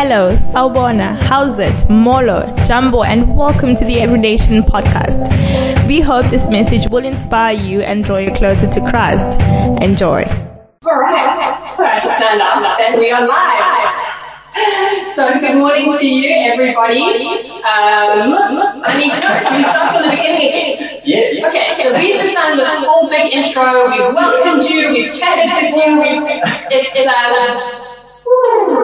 Hello, Sawubona, how's it, Molo, Jambo, and welcome to the Every Nation podcast. We hope this message will inspire you and draw you closer to Christ. Enjoy. All right, so I just found out that we are live. So good morning to you, everybody. Um, I need to know, can we start from the beginning again? Yes. Okay, so we've just done this whole big intro. We've welcomed you. We've chatted with you. We've, it's um,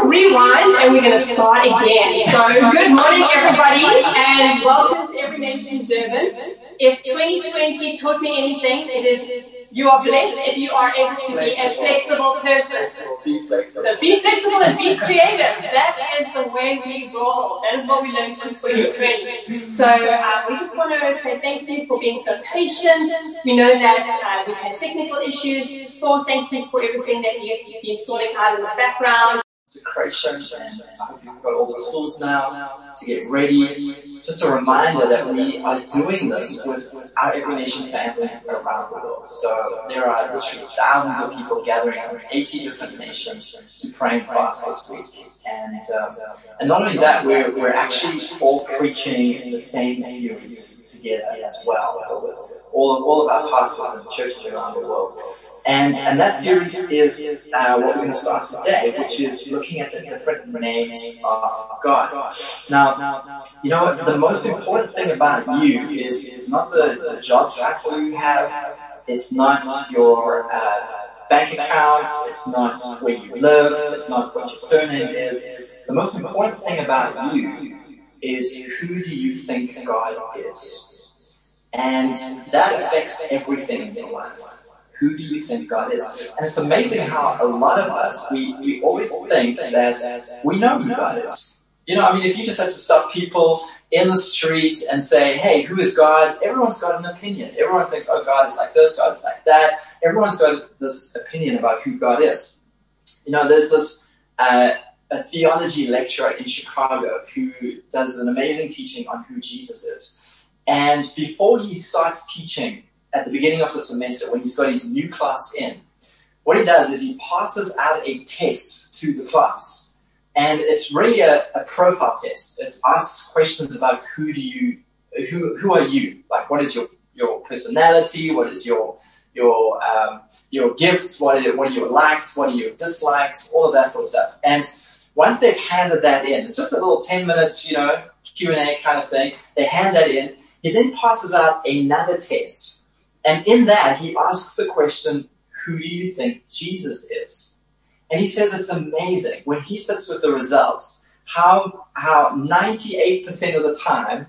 rewind, and we're going to start again. So good morning, everybody, and welcome to Every Nation Durban. If 2020 taught me anything, it is you are blessed if you are able to be a flexible person. Be flexible. So be flexible and be creative. That is the way we roll. That is what we learned in 2020. So uh, we just want to say thank you for being so patient. We know that uh, we've had technical issues. Still, thank you for everything that you've been sorting out in the background. Consecration, and I hope you've got all the tools now to get ready. Just a reminder that we are doing this with our Every Nation family around the world. So there are literally thousands of people gathering from 80 different nations to pray and fast this week. And um, and not only that, we're we're actually all preaching the same series together as well. All all of our pastors and churches around the world. And, and that series is uh, what we're going to start today, which is looking at the different names of God. Now, you know, the most important thing about you is, not the, the job title you have. It's not your uh, bank account. It's not where you live. It's not what your surname is. The most important thing about you is who do you think God is? And that affects everything in your life who do you think God is? And it's amazing how a lot of us, we, we always think that we know who God is. You know, I mean, if you just had to stop people in the street and say, hey, who is God? Everyone's got an opinion. Everyone thinks, oh, God is like this, God is like that. Everyone's got this opinion about who God is. You know, there's this, uh, a theology lecturer in Chicago who does an amazing teaching on who Jesus is. And before he starts teaching at the beginning of the semester when he's got his new class in, what he does is he passes out a test to the class. And it's really a, a profile test. It asks questions about who do you, who, who are you? Like what is your, your personality? What is your, your, um, your gifts? What are, what are your likes? What are your dislikes? All of that sort of stuff. And once they've handed that in, it's just a little 10 minutes, you know, Q&A kind of thing. They hand that in. He then passes out another test and in that, he asks the question, who do you think Jesus is? And he says it's amazing when he sits with the results, how, how 98% of the time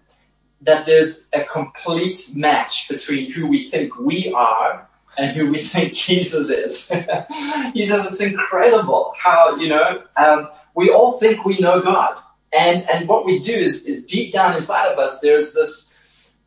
that there's a complete match between who we think we are and who we think Jesus is. he says it's incredible how, you know, um, we all think we know God. And, and what we do is, is deep down inside of us, there's this,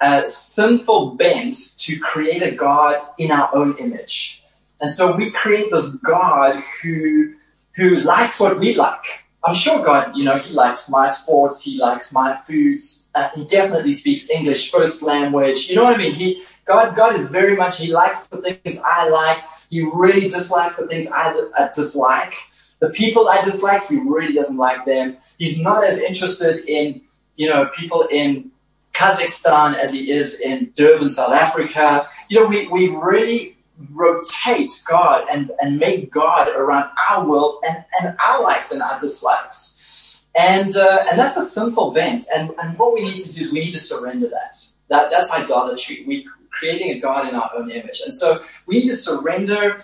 a sinful bent to create a God in our own image. And so we create this God who, who likes what we like. I'm sure God, you know, He likes my sports, He likes my foods, uh, He definitely speaks English first language. You know what I mean? He, God, God is very much, He likes the things I like. He really dislikes the things I uh, dislike. The people I dislike, He really doesn't like them. He's not as interested in, you know, people in Kazakhstan as he is in Durban, South Africa. You know, we, we really rotate God and, and make God around our world and, and our likes and our dislikes. And, uh, and that's a sinful bent. And, and what we need to do is we need to surrender that. That, that's idolatry. We're creating a God in our own image. And so we need to surrender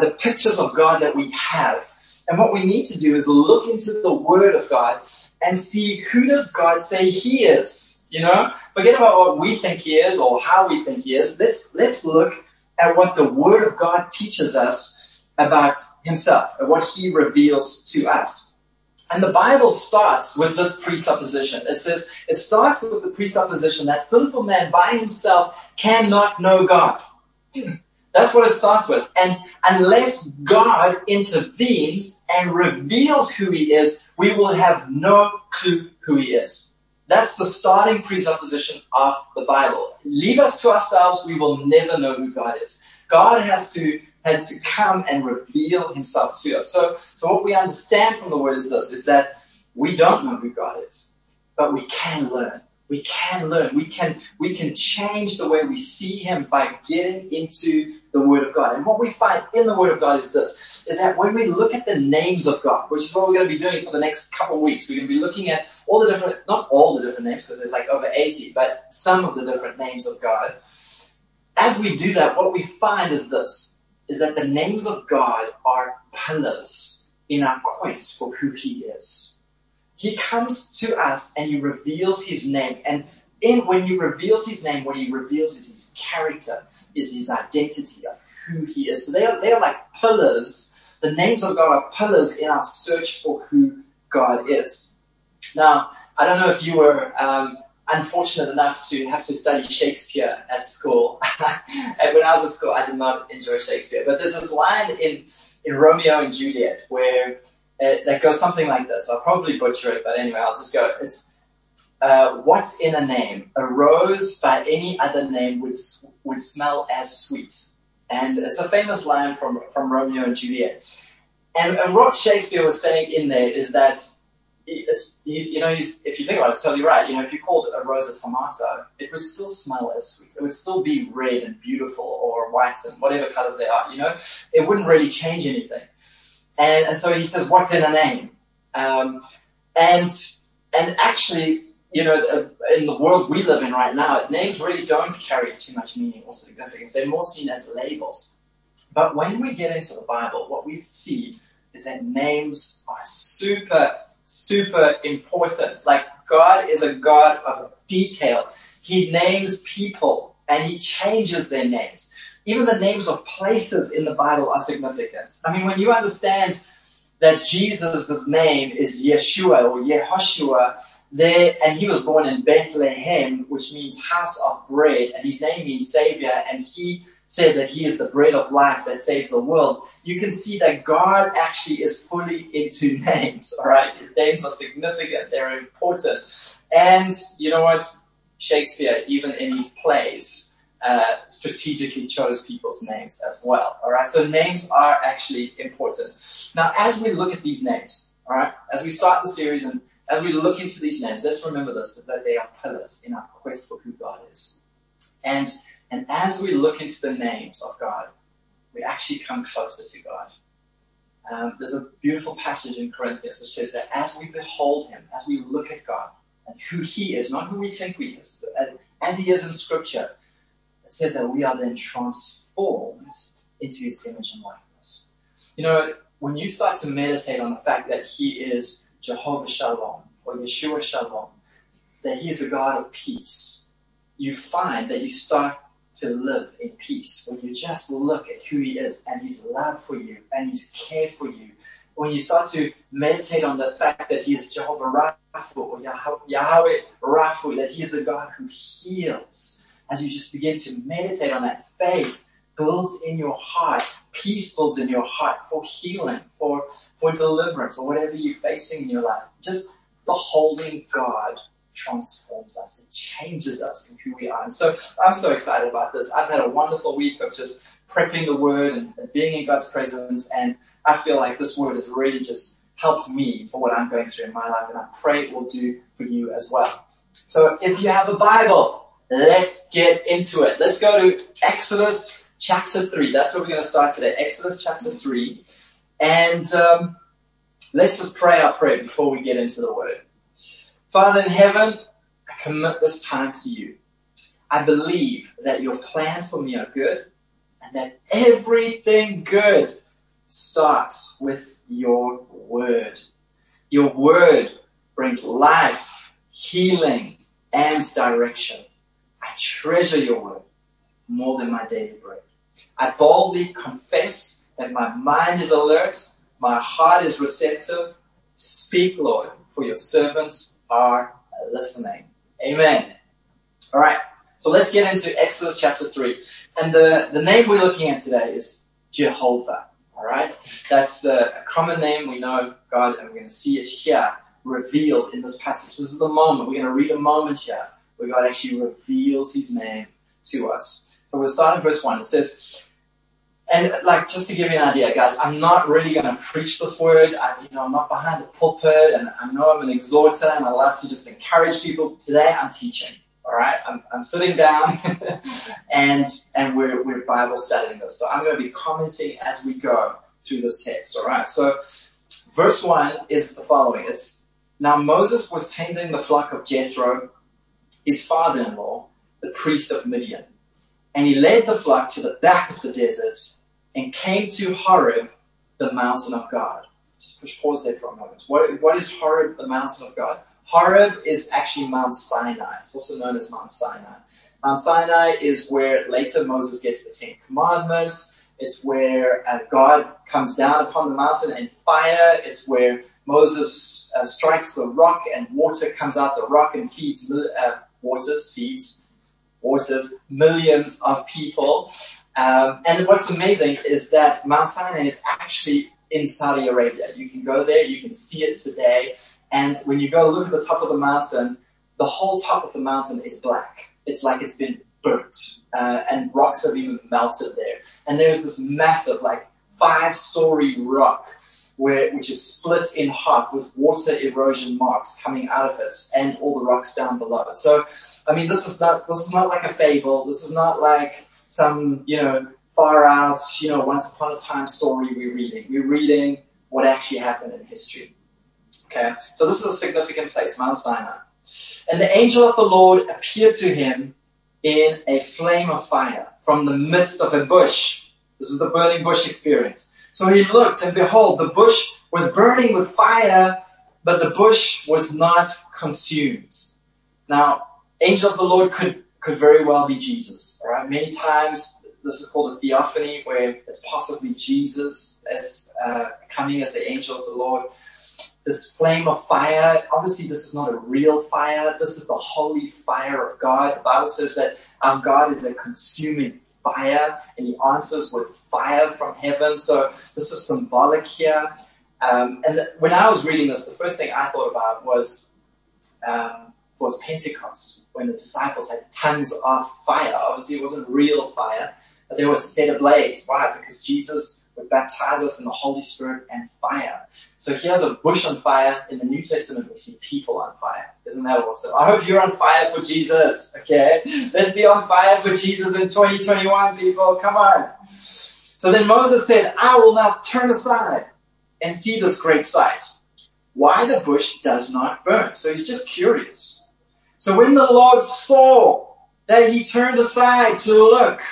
the pictures of God that we have. And what we need to do is look into the Word of God and see who does God say He is. You know, forget about what we think he is or how we think he is. Let's, let's look at what the word of God teaches us about himself and what he reveals to us. And the Bible starts with this presupposition. It says, it starts with the presupposition that sinful man by himself cannot know God. That's what it starts with. And unless God intervenes and reveals who he is, we will have no clue who he is. That's the starting presupposition of the Bible. Leave us to ourselves, we will never know who God is. God has to has to come and reveal himself to us. So, so what we understand from the word is this, is that we don't know who God is, but we can learn. We can learn. We can, we can change the way we see Him by getting into the Word of God. And what we find in the Word of God is this, is that when we look at the names of God, which is what we're going to be doing for the next couple of weeks, we're going to be looking at all the different, not all the different names, because there's like over 80, but some of the different names of God. As we do that, what we find is this, is that the names of God are pillars in our quest for who He is. He comes to us and He reveals His name. And in, when He reveals His name, what He reveals is His character, is His identity of who He is. So they are, they are like pillars. The names of God are pillars in our search for who God is. Now, I don't know if you were um, unfortunate enough to have to study Shakespeare at school. and when I was at school, I did not enjoy Shakespeare. But there's this line in, in Romeo and Juliet where it, that goes something like this. I'll probably butcher it, but anyway, I'll just go. It's uh, what's in a name? A rose by any other name would would smell as sweet. And it's a famous line from from Romeo and Juliet. And, and what Shakespeare was saying in there is that it's, you, you know, if you think about it, it's totally right. You know, if you called a rose a tomato, it would still smell as sweet. It would still be red and beautiful or white and whatever colors they are, you know. It wouldn't really change anything. And, so he says, what's in a name? Um, and, and actually, you know, in the world we live in right now, names really don't carry too much meaning or significance. They're more seen as labels. But when we get into the Bible, what we see is that names are super super important. Like God is a God of detail. He names people and he changes their names. Even the names of places in the Bible are significant. I mean, when you understand that Jesus' name is Yeshua or Yehoshua, there, and he was born in Bethlehem, which means house of bread, and his name means savior, and he said that he is the bread of life that saves the world, you can see that God actually is fully into names, alright? Names are significant, they're important. And you know what? Shakespeare, even in his plays, uh, strategically chose people's names as well, alright? So names are actually important. Now, as we look at these names, alright, as we start the series and as we look into these names, let's remember this, is that they are pillars in our quest for who God is. And and as we look into the names of God, we actually come closer to God. Um, there's a beautiful passage in Corinthians which says that as we behold Him, as we look at God and who He is, not who we think He is, but as He is in Scripture, it says that we are then transformed into His image and likeness. You know, when you start to meditate on the fact that He is Jehovah Shalom or Yahweh Shalom, that He is the God of peace, you find that you start to live in peace. When you just look at who He is and His love for you and His care for you. When you start to meditate on the fact that He is Jehovah Rapha or Yahweh Rapha, that He is the God who heals. As you just begin to meditate on that, faith builds in your heart, peace builds in your heart for healing, for, for deliverance, or whatever you're facing in your life. Just beholding God transforms us. It changes us in who we are. And so I'm so excited about this. I've had a wonderful week of just prepping the word and, and being in God's presence. And I feel like this word has really just helped me for what I'm going through in my life. And I pray it will do for you as well. So if you have a Bible, let's get into it. Let's go to Exodus chapter 3. That's where we're going to start today. Exodus chapter 3. And um, let's just pray our prayer before we get into the word. Father in heaven, I commit this time to you. I believe that your plans for me are good and that everything good starts with your word. Your word brings life, healing, and direction. I treasure your word more than my daily bread. I boldly confess that my mind is alert, my heart is receptive. Speak, Lord, for your servants are listening. Amen. All right. So let's get into Exodus chapter 3. And the, the name we're looking at today is Jehovah. All right. That's the common name we know God, and we're going to see it here revealed in this passage. This is the moment. We're going to read a moment here where God actually reveals his name to us. So we'll start in verse 1. It says, and like just to give you an idea, guys, I'm not really going to preach this word. I, you know, I'm not behind the pulpit, and I know I'm an exhorter, and I love to just encourage people. Today, I'm teaching. All right, I'm, I'm sitting down, and and we're we're Bible studying this. So I'm going to be commenting as we go through this text. All right. So verse one is the following. It's now Moses was tending the flock of Jethro, his father-in-law, the priest of Midian, and he led the flock to the back of the desert and came to Horeb, the mountain of God. Just push pause there for a moment. What, what is Horeb, the mountain of God? Horeb is actually Mount Sinai. It's also known as Mount Sinai. Mount Sinai is where later Moses gets the Ten Commandments. It's where uh, God comes down upon the mountain in fire. It's where Moses uh, strikes the rock and water comes out the rock and feeds uh, waters, feeds waters millions of people. Um, and what's amazing is that Mount Sinai is actually in Saudi Arabia. You can go there, you can see it today, and when you go look at the top of the mountain, the whole top of the mountain is black. It's like it's been burnt, uh, and rocks have even melted there. And there's this massive, like five-story rock, where which is split in half with water erosion marks coming out of it, and all the rocks down below. So, I mean, this is not this is not like a fable. This is not like some, you know, far out, you know, once upon a time story we're reading. We're reading what actually happened in history. Okay, so this is a significant place, Mount Sinai. And the angel of the Lord appeared to him in a flame of fire from the midst of a bush. This is the burning bush experience. So he looked and behold, the bush was burning with fire, but the bush was not consumed. Now, angel of the Lord could, could very well be Jesus. Alright, many times this is called a theophany where it's possibly Jesus as uh, coming as the angel of the Lord this flame of fire. Obviously, this is not a real fire. This is the holy fire of God. The Bible says that our God is a consuming fire and he answers with fire from heaven. So this is symbolic here. Um, and when I was reading this, the first thing I thought about was, um, was Pentecost when the disciples had tons of fire. Obviously, it wasn't real fire, but they were set ablaze. Why? Because Jesus would baptize us in the Holy Spirit and fire. So here's a bush on fire. In the New Testament, we see people on fire. Isn't that awesome? I hope you're on fire for Jesus. Okay. Let's be on fire for Jesus in 2021, people. Come on. So then Moses said, I will now turn aside and see this great sight. Why the bush does not burn. So he's just curious. So when the Lord saw that he turned aside to look,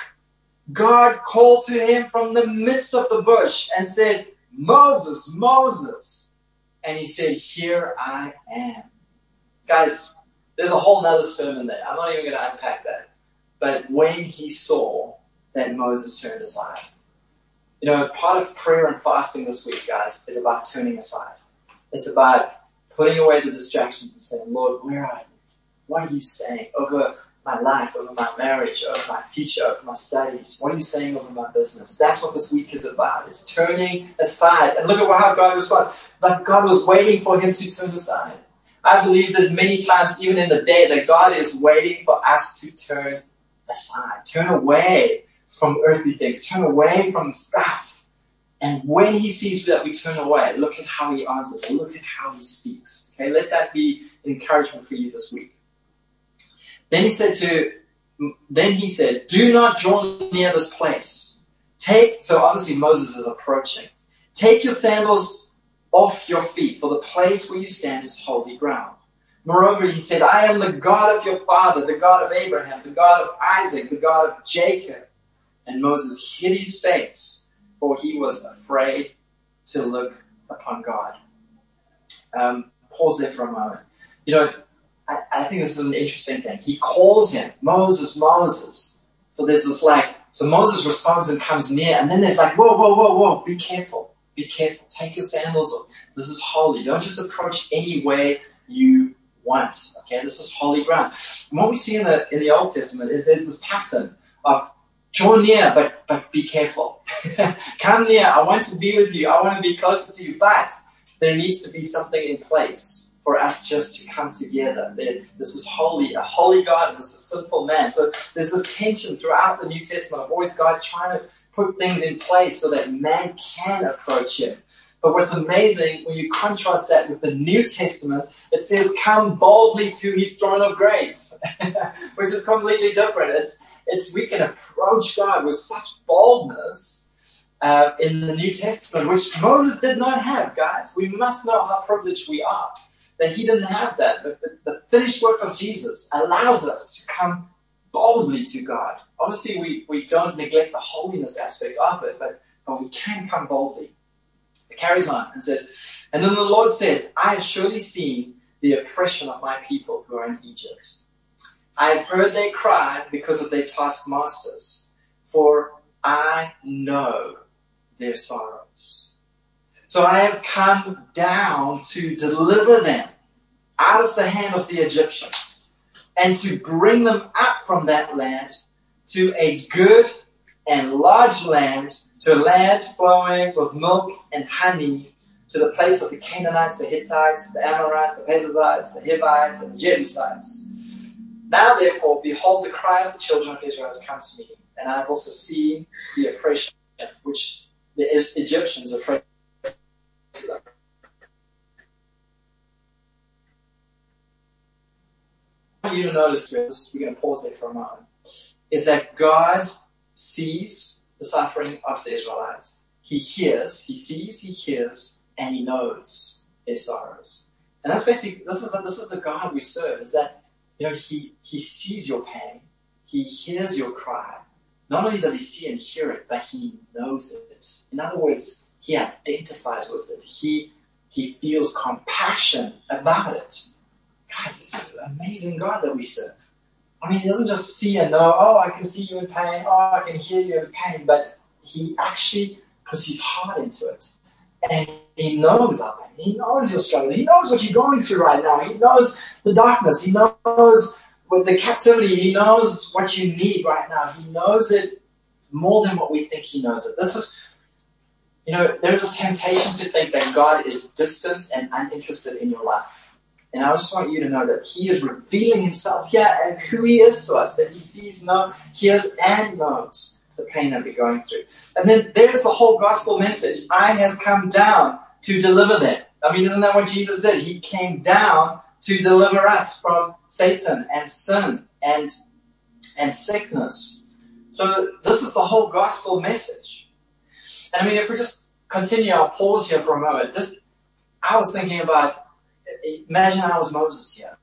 God called to him from the midst of the bush and said, Moses, Moses. And he said, here I am. Guys, there's a whole nother sermon there. I'm not even going to unpack that. But when he saw that Moses turned aside, you know, part of prayer and fasting this week, guys, is about turning aside. It's about putting away the distractions and saying, Lord, where are you? What are you saying over my life, over my marriage, over my future, over my studies? What are you saying over my business? That's what this week is about. It's turning aside. And look at how God responds. Like God was waiting for him to turn aside. I believe there's many times, even in the day, that God is waiting for us to turn aside, turn away from earthly things, turn away from stuff. And when he sees that we turn away, look at how he answers, look at how he speaks. Okay, let that be encouragement for you this week. Then he said to, then he said, do not draw near this place. Take, so obviously Moses is approaching. Take your sandals off your feet, for the place where you stand is holy ground. Moreover, he said, I am the God of your father, the God of Abraham, the God of Isaac, the God of Jacob. And Moses hid his face, for he was afraid to look upon God. Um, pause there for a moment. You know, I, I think this is an interesting thing. He calls him, Moses, Moses. So there's this like, so Moses responds and comes near, and then there's like, whoa, whoa, whoa, whoa, be careful, be careful, take your sandals off. This is holy. Don't just approach any way you want. Okay, this is holy ground. And what we see in the in the Old Testament is there's this pattern of draw near, but but be careful. Come near. I want to be with you. I want to be closer to you, but there needs to be something in place for us just to come together. This is holy, a holy God, and this is sinful man. So there's this tension throughout the New Testament of always God trying to put things in place so that man can approach him. But what's amazing when you contrast that with the New Testament, it says, come boldly to his throne of grace, which is completely different. It's, it's, we can approach God with such boldness, uh, in the New Testament, which Moses did not have, guys. We must know how privileged we are that he didn't have that. But the, the finished work of Jesus allows us to come boldly to God. Obviously, we, we don't neglect the holiness aspect of it, but, but we can come boldly. It carries on and says, And then the Lord said, I have surely seen the oppression of my people who are in Egypt. I have heard their cry because of their taskmasters, for I know their sorrows. So I have come down to deliver them out of the hand of the Egyptians and to bring them up from that land to a good and large land, to a land flowing with milk and honey, to the place of the Canaanites, the Hittites, the Amorites, the Perizzites, the Hivites, and the Jebusites. Now therefore, behold, the cry of the children of Israel has come to me, and I have also seen the oppression which the Egyptians oppressed them. Want you to notice, we're going to pause there for a moment, is that God sees the suffering of the Israelites. He hears, he sees, he hears, and he knows their sorrows. And that's basically, this is, the, this is the God we serve, is that, you know, he, he sees your pain. He hears your cry. Not only does he see and hear it, but he knows it. In other words, he identifies with it. He, he feels compassion about it. Guys, this is an amazing God that we serve. I mean, he doesn't just see and know, oh, I can see you in pain, oh, I can hear you in pain, but he actually puts his heart into it. And he knows our pain. He knows your struggle. He knows what you're going through right now. He knows the darkness. He knows with the captivity. He knows what you need right now. He knows it more than what we think he knows it. This is, you know, there's a temptation to think that God is distant and uninterested in your life. And I just want you to know that He is revealing Himself here and who He is to us, that He sees, knows, hears, and knows the pain that we're going through. And then there's the whole gospel message. I have come down to deliver them. I mean, isn't that what Jesus did? He came down to deliver us from Satan and sin and, and sickness. So this is the whole gospel message. And I mean, if we just continue, I'll pause here for a moment. This, I was thinking about imagine I was Moses here,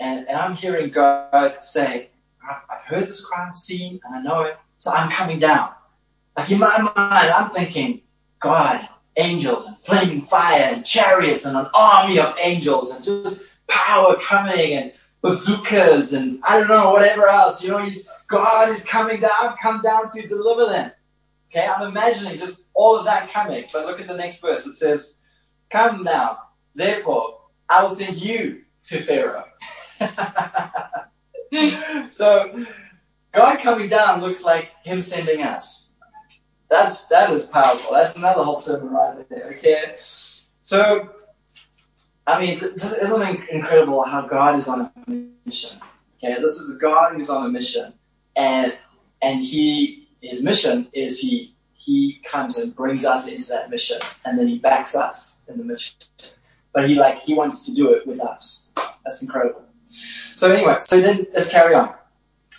and, and I'm hearing God say, I've heard this crime scene and I know it, so I'm coming down. Like in my mind, I'm thinking, God, angels and flaming fire and chariots and an army of angels and just power coming and bazookas and I don't know, whatever else. You know, he's, God is coming down, come down to deliver them. Okay, I'm imagining just all of that coming. But look at the next verse. It says, Come now, therefore, I will send you to Pharaoh. so God coming down looks like him sending us. That's, that is powerful. That's another whole sermon right there, okay? So, I mean, isn't it incredible how God is on a mission? Okay, this is a God who's on a mission, and and he his mission is he he comes and brings us into that mission, and then he backs us in the mission. But he like, he wants to do it with us. That's incredible. So anyway, so then let's carry on.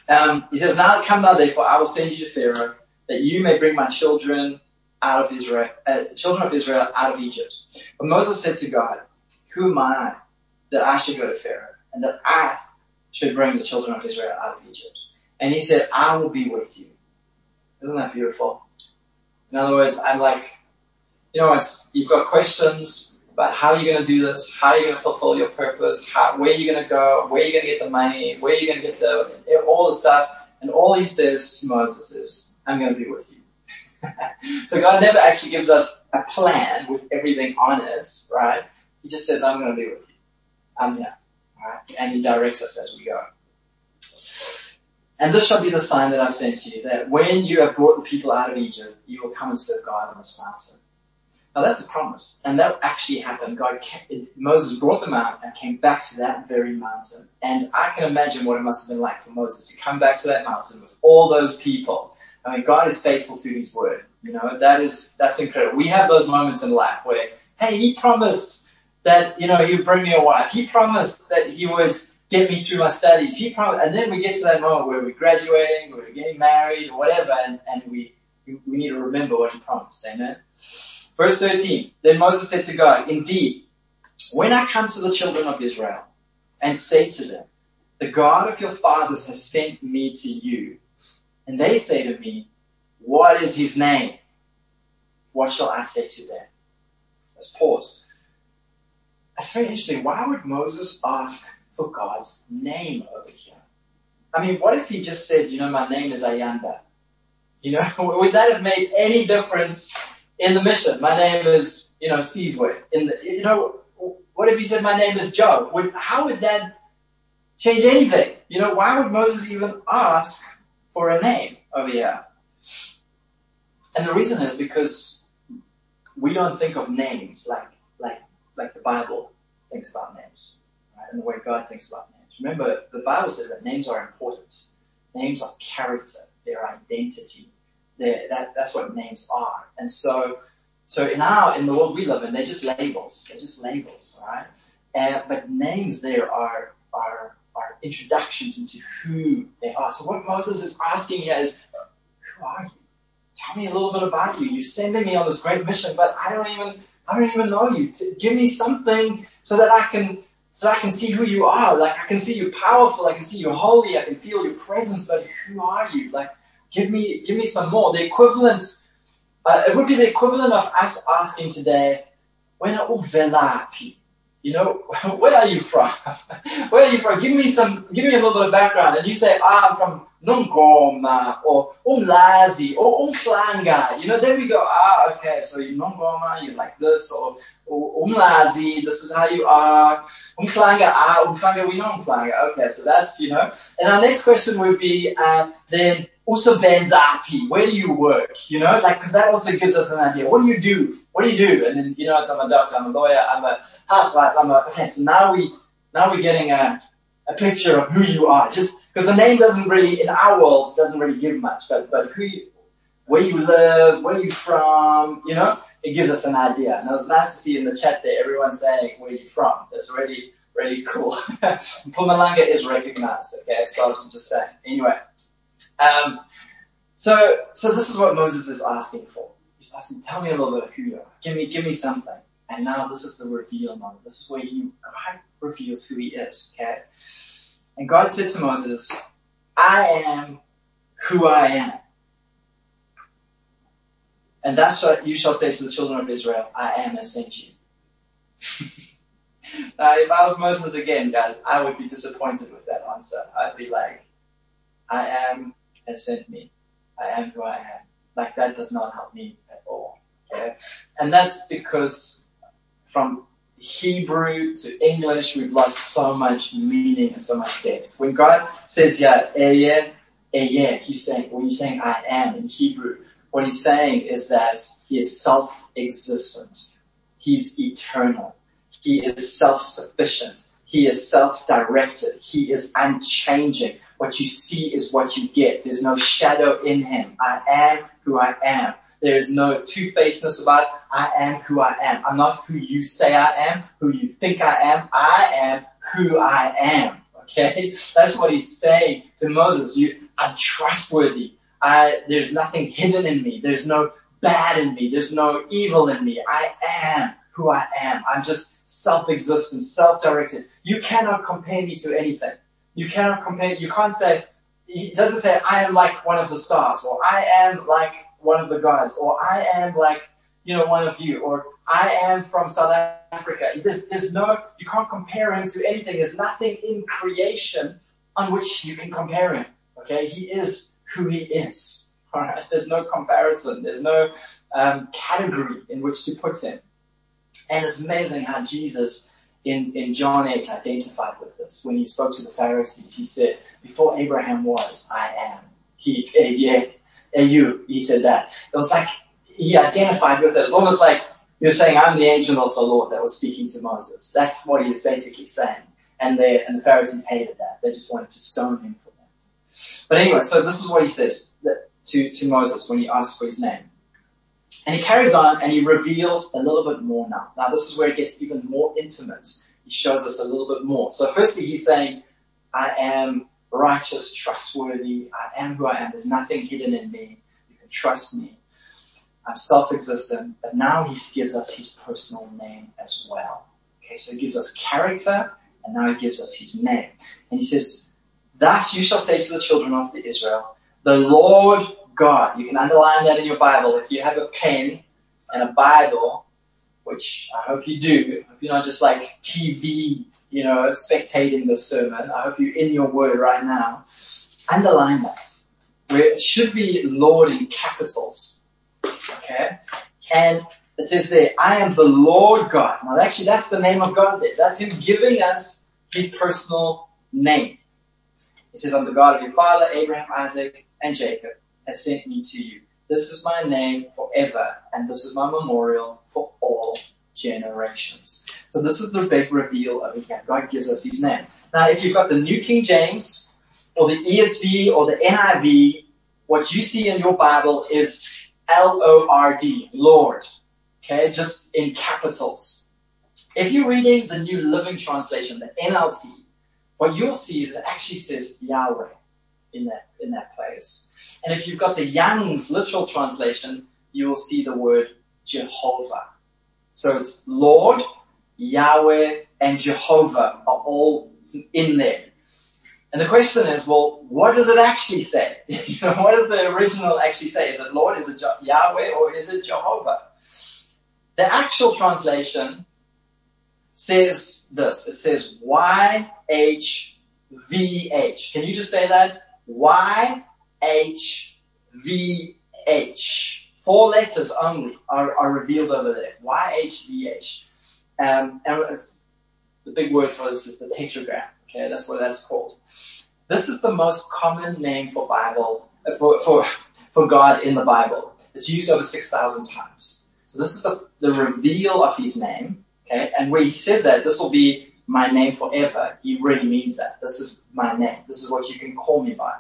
Um, he says, now come thou therefore, I will send you to Pharaoh, that you may bring my children out of Israel, uh, children of Israel out of Egypt. But Moses said to God, who am I that I should go to Pharaoh and that I should bring the children of Israel out of Egypt? And he said, I will be with you. Isn't that beautiful? In other words, I'm like, you know, it's, you've got questions, about how are you're going to do this, how are you're going to fulfill your purpose, how, where are you're going to go, where are you're going to get the money, where are you're going to get the, all the stuff. And all he says to Moses is, I'm going to be with you. so God never actually gives us a plan with everything on it, right? He just says, I'm going to be with you. I'm here. Right? And he directs us as we go. And this shall be the sign that I've sent to you, that when you have brought the people out of Egypt, you will come and serve God on this mountain. Now that's a promise, and that actually happened. God, Moses brought them out and came back to that very mountain. And I can imagine what it must have been like for Moses to come back to that mountain with all those people I mean, God is faithful to His word. You know, that is that's incredible. We have those moments in life where, hey, He promised that you know He would bring me a wife. He promised that He would get me through my studies. He promised, and then we get to that moment where we're graduating, we're getting married, or whatever, and, and we we need to remember what He promised. Amen. Verse 13. Then Moses said to God, Indeed, when I come to the children of Israel and say to them, the God of your fathers has sent me to you, and they say to me, what is his name? What shall I say to them? Let's pause. That's very interesting. Why would Moses ask for God's name over here? I mean, what if he just said, you know, my name is Ayanda? You know, would that have made any difference in the mission? My name is, you know, Caesar. In the, you know, what if he said my name is Joe? Would, how would that change anything? You know, why would Moses even ask for a name over here? And the reason is because we don't think of names like, like, like the Bible thinks about names, right? And the way God thinks about names. Remember, the Bible says that names are important. Names are character. They're identity. They're, that, that's what names are. And so, so in our, in the world we live in, they're just labels. They're just labels, right? But names there are, are, are introductions into who they are. So what Moses is asking here is, who are you? Tell me a little bit about you. You're sending me on this great mission, but I don't even, I don't even know you. Give me something so that I can, so I can see who you are. Like I can see you're powerful. I can see you're holy. I can feel your presence, but who are you? Like give me, give me some more. The equivalent, uh, it would be the equivalent of us asking today, when are uvelapi? You know, where are you from? where are you from? Give me some, give me a little bit of background. And you say, ah, I'm from Nongoma or Umlazi or Umhlanga. You know, then we go, ah, okay, so you Nongoma, you're like this, or, or Umlazi, this is how you are. Umhlanga, ah, Umhlanga, we know Umhlanga. Okay, so that's, you know. And our next question would be, uh, then Usabenzapi, where do you work? You know, like, cause that also gives us an idea. What do you do? What do you do? And then, you know, I'm a doctor, I'm a lawyer, I'm a housewife, I'm a, okay, so now we, now we're getting a, a picture of who you are. Just, cause the name doesn't really, in our world, doesn't really give much, but, but who you, where you live, where you from, you know, it gives us an idea. And it was nice to see in the chat there, everyone saying where you from. That's really, really cool. Pumalanga is recognized, okay? So I'm just saying. Anyway. Um, so, so this is what Moses is asking for. He's asking, tell me a little bit of who you are. Give me, give me something. And now this is the reveal moment. This is where he, God reveals who he is, okay? And God said to Moses, I am who I am. And that's what you shall say to the children of Israel, I am has sent you. now, if I was Moses again, guys, I would be disappointed with that answer. I'd be like, I am has sent me. I am who I am. Like that does not help me at all. Okay? And that's because from Hebrew to English, we've lost so much meaning and so much depth. When God says, yeah, Eye, Eye, he's saying, when he's saying I am in Hebrew, what he's saying is that he is self-existent. He's eternal. He is self-sufficient. He is self-directed. He is unchanging. What you see is what you get. There's no shadow in him. I am who I am. There is no two-facedness about I am who I am. I'm not who you say I am, who you think I am. I am who I am. Okay? That's what he's saying to Moses. You, I'm trustworthy. I, there's nothing hidden in me. There's no bad in me. There's no evil in me. I am who I am. I'm just self-existent, self-directed. You cannot compare me to anything. You cannot compare, you can't say, it doesn't say, I am like one of the stars, or I am like one of the guys, or I am like, you know, one of you, or I am from South Africa. There's, there's no, you can't compare him to anything. There's nothing in creation on which you can compare him. Okay? He is who he is. Alright? There's no comparison. There's no um, category in which to put him. And it's amazing how Jesus in, in John 8 identified with this. When he spoke to the Pharisees, he said, before Abraham was, I am. He, yeah, you, he said that. It was like, he identified with it. It was almost like he was saying, I'm the angel of the Lord that was speaking to Moses. That's what he was basically saying. And they, and the Pharisees hated that. They just wanted to stone him for that. But anyway, so this is what he says, to, to Moses when he asks for his name. And he carries on and he reveals a little bit more now. Now this is where it gets even more intimate. He shows us a little bit more. So firstly he's saying, I am righteous, trustworthy, I am who I am. There's nothing hidden in me. You can trust me. I'm self-existent. But now he gives us his personal name as well. Okay, so he gives us character and now he gives us his name. And he says, Thus you shall say to the children of Israel, the Lord God. You can underline that in your Bible. If you have a pen and a Bible, which I hope you do, I hope you're not just like TV, you know, spectating the sermon. I hope you're in your word right now. Underline that. Where it should be Lord in capitals. Okay? And it says there, I am the Lord God. Now actually that's the name of God there. That's Him giving us His personal name. It says, I'm the God of your father, Abraham, Isaac, and Jacob has sent me to you. This is my name forever, and this is my memorial for all generations. So this is the big reveal over. God gives us his name. Now, if you've got the New King James, or the ESV, or the NIV, what you see in your Bible is L-O-R-D, Lord. Okay, just in capitals. If you're reading the New Living Translation, the NLT, what you'll see is it actually says Yahweh in that, in that place. And if you've got the Young's literal translation, you will see the word Jehovah. So it's Lord, Yahweh, and Jehovah are all in there. And the question is, well, what does it actually say? what does the original actually say? Is it Lord? Is it Yahweh? Or is it Jehovah? The actual translation says this. It says Y-H-V-H. Can you just say that? Y H V H. Four letters only are, are revealed over there. Y H V H. Um, and the big word for this is the tetragram. Okay, that's what that's called. This is the most common name for Bible for for for God in the Bible. It's used over six thousand times. So this is the, the reveal of His name. Okay, and where He says that this will be my name forever, He really means that. This is my name. This is what you can call me by.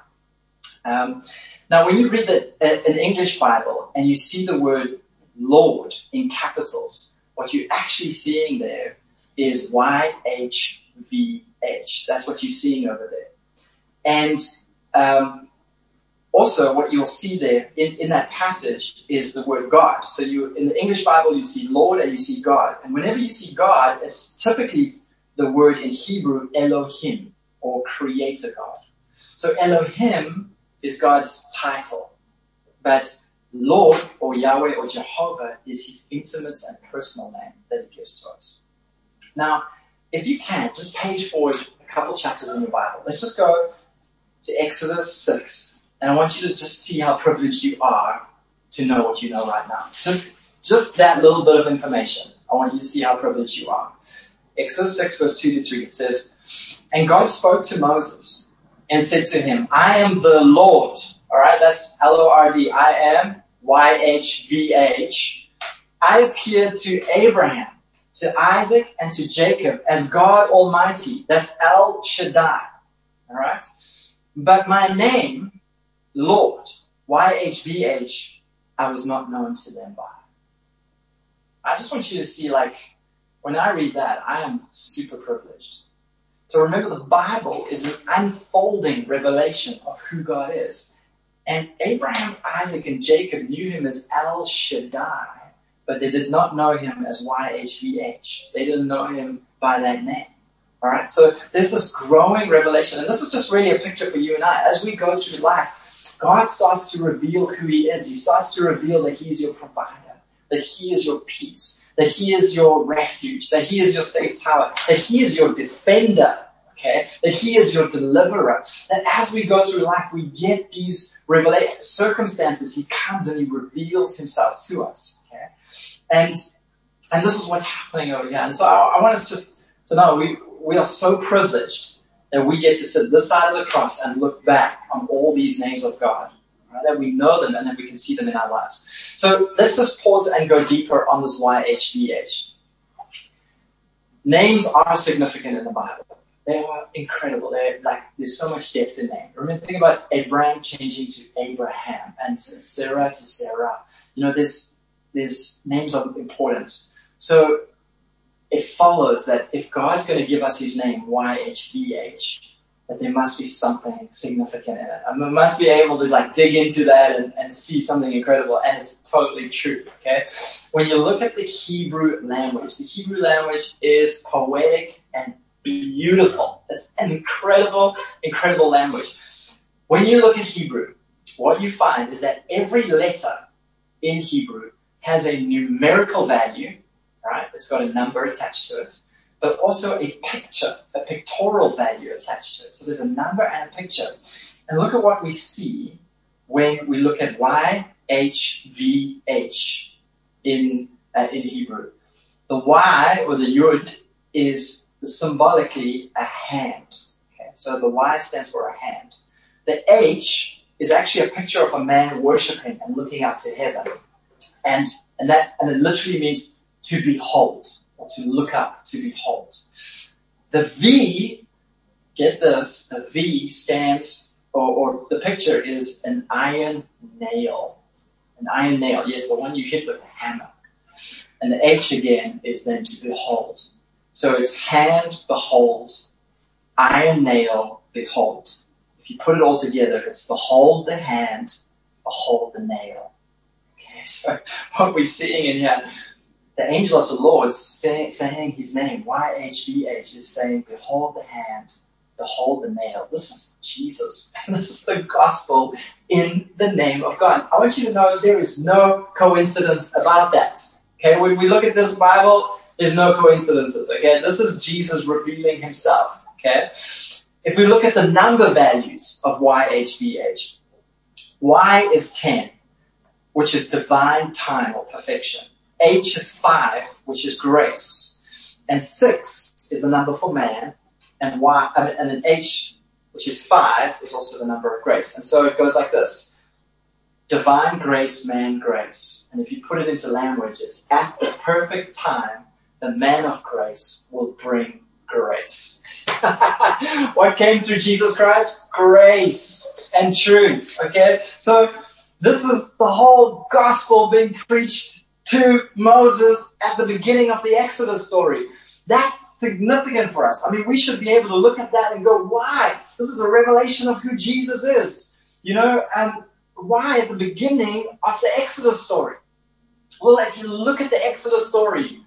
Um, now, when you read the, an English Bible and you see the word Lord in capitals, what you're actually seeing there is Y-H-V-H. That's what you're seeing over there. And um, also, what you'll see there in, in that passage is the word God. So you, in the English Bible, you see Lord and you see God. And whenever you see God, it's typically the word in Hebrew Elohim or Creator God. So Elohim is God's title. But Lord or Yahweh or Jehovah is his intimate and personal name that he gives to us. Now, if you can, just page forward a couple chapters in your Bible. Let's just go to Exodus 6. And I want you to just see how privileged you are to know what you know right now. Just, just that little bit of information. I want you to see how privileged you are. Exodus 6 verse 2 to 3, it says, And God spoke to Moses and said to him, I am the Lord. Alright, that's L-O-R-D. I am Y-H-V-H. I appeared to Abraham, to Isaac, and to Jacob as God Almighty. That's El Shaddai. Alright? But my name, Lord, Y-H-V-H, I was not known to them by. I just want you to see like, when I read that, I am super privileged. So remember the Bible is an unfolding revelation of who God is. And Abraham, Isaac, and Jacob knew him as El Shaddai, but they did not know him as YHVH. They didn't know him by that name. Alright, so there's this growing revelation, and this is just really a picture for you and I. As we go through life, God starts to reveal who He is. He starts to reveal that He's your provider, that He is your peace, that He is your refuge, that He is your safe tower, that He is your defender, okay? That He is your deliverer. That as we go through life, we get these circumstances. He comes and He reveals Himself to us, okay? And, and this is what's happening over here. And so I, I want us just to know we, we are so privileged that we get to sit this side of the cross and look back on all these names of God. Right? That we know them and that we can see them in our lives. So let's just pause and go deeper on this YHVH. Names are significant in the Bible. They are incredible. They're like, there's so much depth in them. Remember, think about Abram changing to Abraham and to Sarai to Sarah. You know, there's names are important. So it follows that if God's going to give us his name, YHVH, that there must be something significant in it. I must be able to like dig into that and, and see something incredible, and it's totally true. Okay, when you look at the Hebrew language, the Hebrew language is poetic and beautiful. It's an incredible, incredible language. When you look at Hebrew, what you find is that every letter in Hebrew has a numerical value, right? It's got a number attached to it but also a picture, a pictorial value attached to it. So there's a number and a picture. And look at what we see when we look at YHVH in, uh, in Hebrew. The Y or the Yud is symbolically a hand. Okay? So the Y stands for a hand. The H is actually a picture of a man worshiping and looking up to heaven. And, and that, and it literally means to behold or to look up, to behold. The V, get this, the V stands, or, or the picture is an iron nail. An iron nail, yes, the one you hit with a hammer. And the H again is then to behold. So it's hand, behold, iron nail, behold. If you put it all together, it's behold the hand, behold the nail. Okay, so what we're seeing in here the angel of the Lord say, saying his name, YHVH, is saying, behold the hand, behold the nail. This is Jesus. And this is the gospel in the name of God. I want you to know there is no coincidence about that. Okay, when we look at this Bible, there's no coincidences. Okay, this is Jesus revealing himself. Okay, if we look at the number values of YHVH, Y is 10, which is divine time or perfection. H is five, which is grace. And six is the number for man. And Y, and then H, which is five, is also the number of grace. And so it goes like this. Divine grace, man grace. And if you put it into language, it's at the perfect time, the man of grace will bring grace. what came through Jesus Christ? Grace and truth. Okay? So this is the whole gospel being preached to Moses at the beginning of the Exodus story. That's significant for us. I mean, we should be able to look at that and go, why? This is a revelation of who Jesus is. You know, and why at the beginning of the Exodus story? Well, if you look at the Exodus story,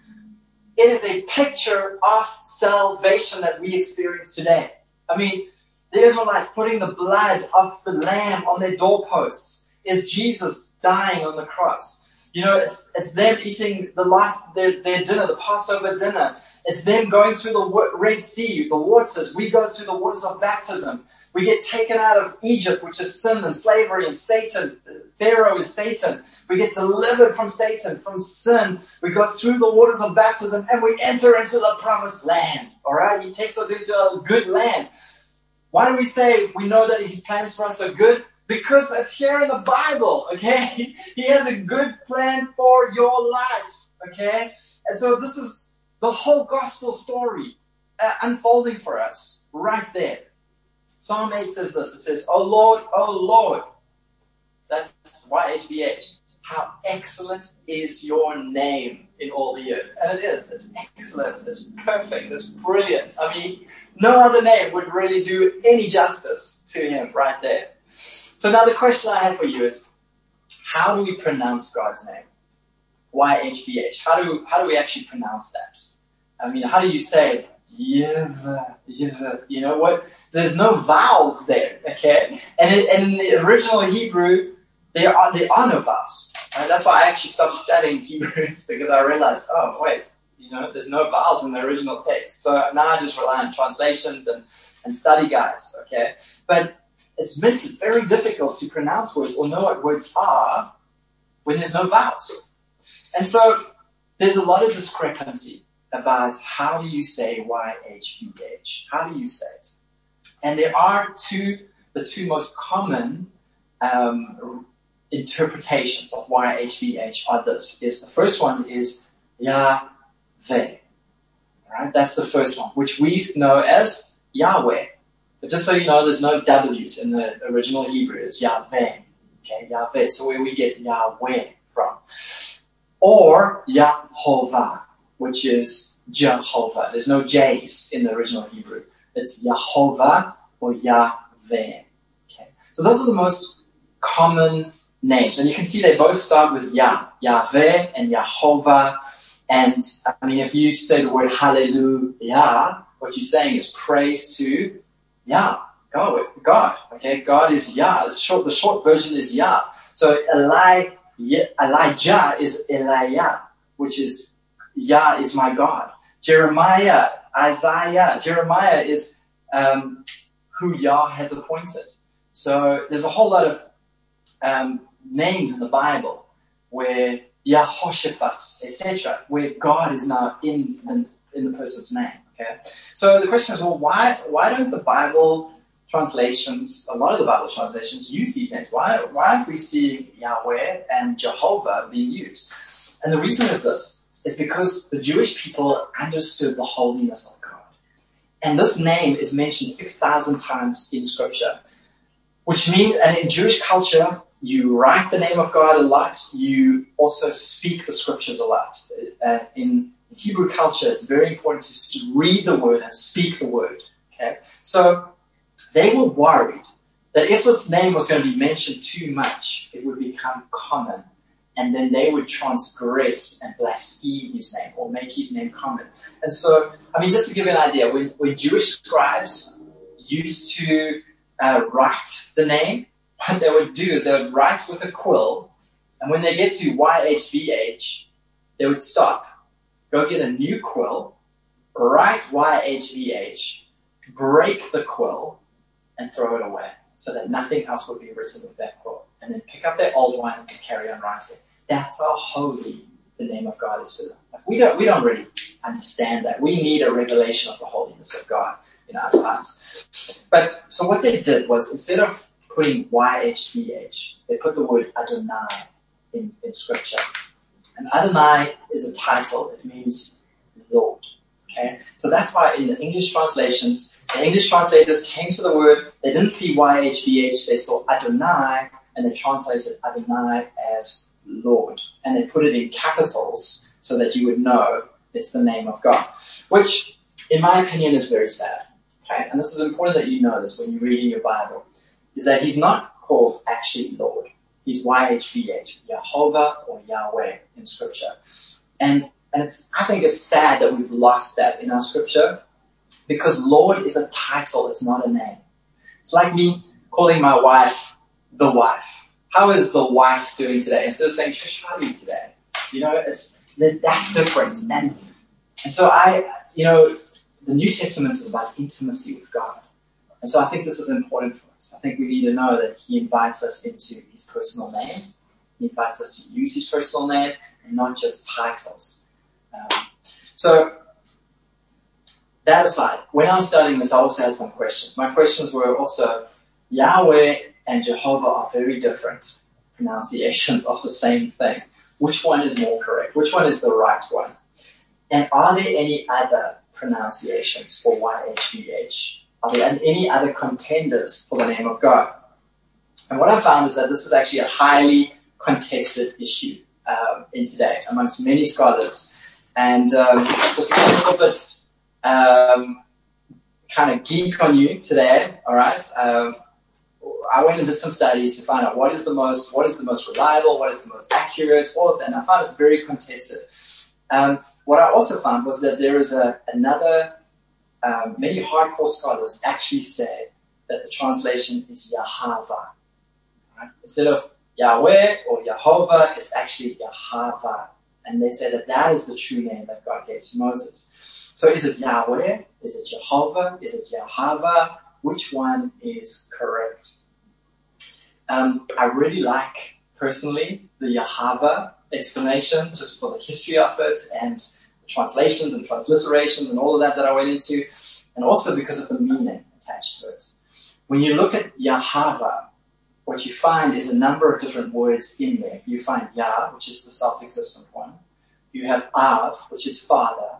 it is a picture of salvation that we experience today. I mean, the Israelites putting the blood of the lamb on their doorposts is Jesus dying on the cross. You know, it's, it's them eating the last, their, their dinner, the Passover dinner. It's them going through the Red Sea, the waters. We go through the waters of baptism. We get taken out of Egypt, which is sin and slavery and Satan. Pharaoh is Satan. We get delivered from Satan, from sin. We go through the waters of baptism and we enter into the promised land. Alright? He takes us into a good land. Why do we say we know that his plans for us are good? Because it's here in the Bible, okay? He has a good plan for your life, okay? And so this is the whole gospel story uh, unfolding for us right there. Psalm 8 says this. It says, Oh Lord, oh Lord. That's YHVH. How excellent is your name in all the earth. And it is. It's excellent. It's perfect. It's brilliant. I mean, no other name would really do any justice to him right there. So now the question I have for you is, how do we pronounce God's name? YHVH. How do, how do we actually pronounce that? I mean, how do you say Yiv, you know what? There's no vowels there, okay? And, and in the original Hebrew, there are, there are no vowels. Right? That's why I actually stopped studying Hebrew because I realized, oh wait, you know, there's no vowels in the original text. So now I just rely on translations and, and study guides, okay? But it makes it very difficult to pronounce words or know what words are when there's no vowels. And so there's a lot of discrepancy about how do you say YHVH? How do you say it? And there are two, the two most common um, interpretations of YHVH are this. Is the first one is Yahweh. Right? That's the first one, which we know as Yahweh. But just so you know, there's no W's in the original Hebrew. It's Yahweh. Okay, Yahweh. So where we get Yahweh from. Or Yahovah, which is Jehovah. There's no J's in the original Hebrew. It's Yahovah or Yahweh. Okay. So those are the most common names. And you can see they both start with Yah, Yahweh and Yahovah. And I mean, if you say the word hallelujah, what you're saying is praise to Yah, God, God. Okay, God is Yah. The short, the short version is Yah. So Eli, Elijah is Elijah, which is Yah is my God. Jeremiah, Isaiah, Jeremiah is um, who Yah has appointed. So there's a whole lot of um, names in the Bible where Yahoshaphat, etc., where God is now in the, in the person's name. Okay. So the question is, well, why why don't the Bible translations, a lot of the Bible translations, use these names? Why why aren't we seeing Yahweh and Jehovah being used? And the reason is this: is because the Jewish people understood the holiness of God, and this name is mentioned six thousand times in Scripture, which means, and in Jewish culture, you write the name of God a lot. You also speak the scriptures a lot. Uh, in Hebrew culture, it's very important to read the word and speak the word. Okay, so they were worried that if this name was going to be mentioned too much, it would become common, and then they would transgress and blaspheme his name or make his name common. And so, I mean, just to give you an idea, when, when Jewish scribes used to uh, write the name, what they would do is they would write with a quill, and when they get to YHVH, they would stop, go get a new quill, write YHVH, break the quill, and throw it away so that nothing else would be written with that quill. And then pick up their old one and carry on writing. That's how holy the name of God is to them. Like we don't, we don't really understand that. We need a revelation of the holiness of God in our times. But, so what they did was instead of putting YHVH. They put the word Adonai in, in scripture. And Adonai is a title. It means Lord. Okay? So that's why in the English translations, the English translators came to the word, they didn't see YHVH, they saw Adonai, and they translated Adonai as Lord. And they put it in capitals so that you would know it's the name of God. Which, in my opinion, is very sad. Okay? And this is important that you know this when you're reading your Bible is that he's not called actually Lord. He's YHVH, Yehovah or Yahweh in scripture. And, and it's, I think it's sad that we've lost that in our scripture because Lord is a title, it's not a name. It's like me calling my wife the wife. How is the wife doing today? Instead of saying, how are you today? You know, it's, there's that difference. And, and so I, you know, the New Testament is about intimacy with God. And so I think this is important for us. I think we need to know that he invites us into his personal name. He invites us to use his personal name and not just titles. Um, so that aside, when I was studying this, I also had some questions. My questions were also Yahweh and Jehovah are very different pronunciations of the same thing. Which one is more correct? Which one is the right one? And are there any other pronunciations for YHVH? Are there any other contenders for the name of God? And what I found is that this is actually a highly contested issue um, in today amongst many scholars. And um, just a little bit um, kind of geek on you today, all right? Um, I went and did some studies to find out what is the most, what is the most reliable, what is the most accurate, all of that. And I found it's very contested. Um, what I also found was that there is a, another um, many hardcore scholars actually say that the translation is Yahava. Right? Instead of Yahweh or Yehovah, it's actually Yahava. And they say that that is the true name that God gave to Moses. So is it Yahweh? Is it Jehovah? Is it Yahava? Which one is correct? Um, I really like, personally, the Yahava explanation, just for the history of it and translations and transliterations and all of that that I went into, and also because of the meaning attached to it. When you look at Yahava, what you find is a number of different words in there. You find Yah, which is the self-existent one. You have Av, which is father.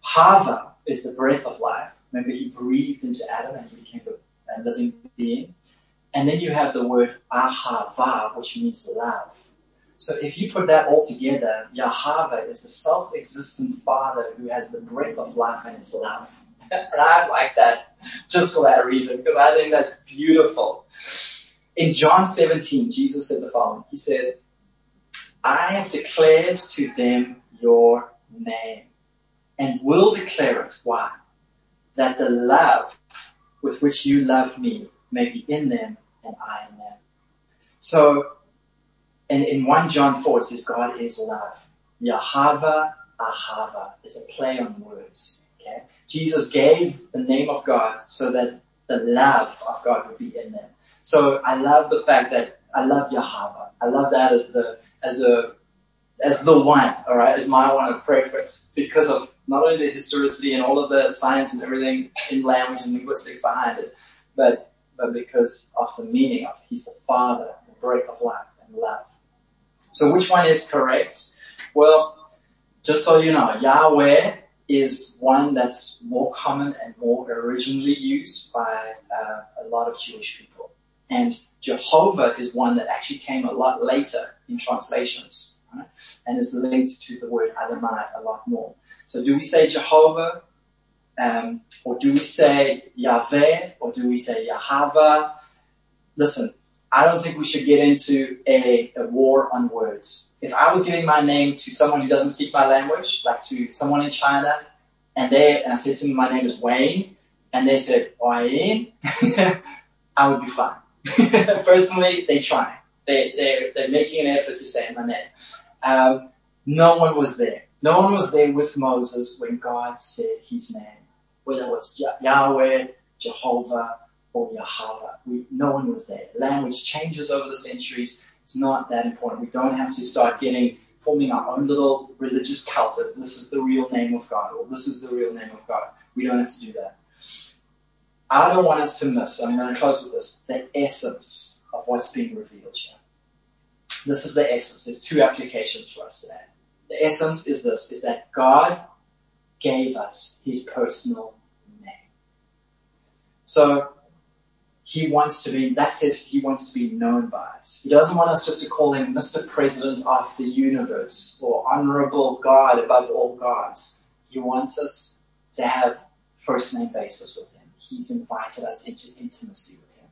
Hava is the breath of life. Remember, he breathed into Adam and he became a, living being. And then you have the word ahava, which means love. So if you put that all together, Yahweh is the self-existent Father who has the breath of life and his love. and I like that just for that reason, because I think that's beautiful. In John 17, Jesus said the following. He said, I have declared to them your name and will declare it. Why? That the love with which you love me may be in them and I in them. So and in 1 John 4 it says God is love. Yahava Ahava is a play on words. Okay? Jesus gave the name of God so that the love of God would be in them. So I love the fact that I love Yahava. I love that as the as the as the one, alright, as my one of preference because of not only the historicity and all of the science and everything in language and linguistics behind it, but but because of the meaning of He's the Father, the breath of life and love. So which one is correct? Well, just so you know, Yahweh is one that's more common and more originally used by uh, a lot of Jewish people. And Jehovah is one that actually came a lot later in translations right? and is linked to the word Adonai a lot more. So do we say Jehovah? Um, or do we say Yahweh? Or do we say Yahava? Listen, I don't think we should get into a, a war on words. If I was giving my name to someone who doesn't speak my language, like to someone in China, and they and I said to them, my name is Wayne, and they said Wayne, I would be fine. Personally, they try. They they they're making an effort to say my name. Um, no one was there. No one was there with Moses when God said his name, whether it was Yahweh, Jehovah, or Yahweh. We, no one was there. Language changes over the centuries. It's not that important. We don't have to start getting, forming our own little religious cults this is the real name of God or this is the real name of God. We don't have to do that. I don't want us to miss, I'm going to close with this, the essence of what's being revealed here. This is the essence. There's two applications for us today. The essence is this, is that God gave us his personal name. So he wants to be, that says he wants to be known by us. He doesn't want us just to call him Mr. President of the universe or honorable God above all gods. He wants us to have first name basis with him. He's invited us into intimacy with him.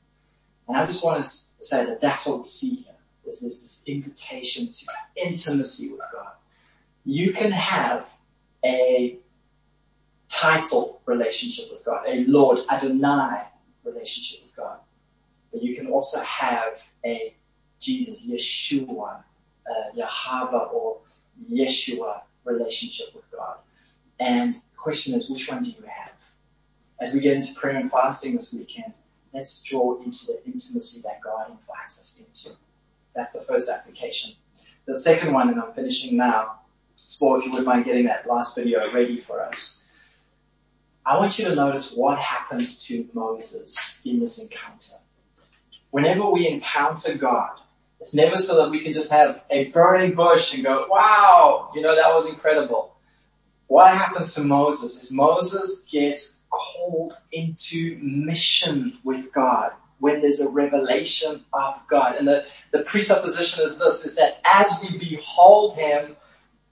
And I just want to say that that's what we see here. Is this, this invitation to intimacy with God. You can have a title relationship with God, a Lord Adonai relationship with God. But you can also have a Jesus, Yeshua, uh, Yahava or Yeshua relationship with God. And the question is, which one do you have? As we get into prayer and fasting this weekend, let's draw into the intimacy that God invites us into. That's the first application. The second one, and I'm finishing now, Sport, if you wouldn't mind getting that last video ready for us. I want you to notice what happens to Moses in this encounter. Whenever we encounter God, it's never so that we can just have a burning bush and go, wow, you know, that was incredible. What happens to Moses is Moses gets called into mission with God when there's a revelation of God. And the, the presupposition is this, is that as we behold Him,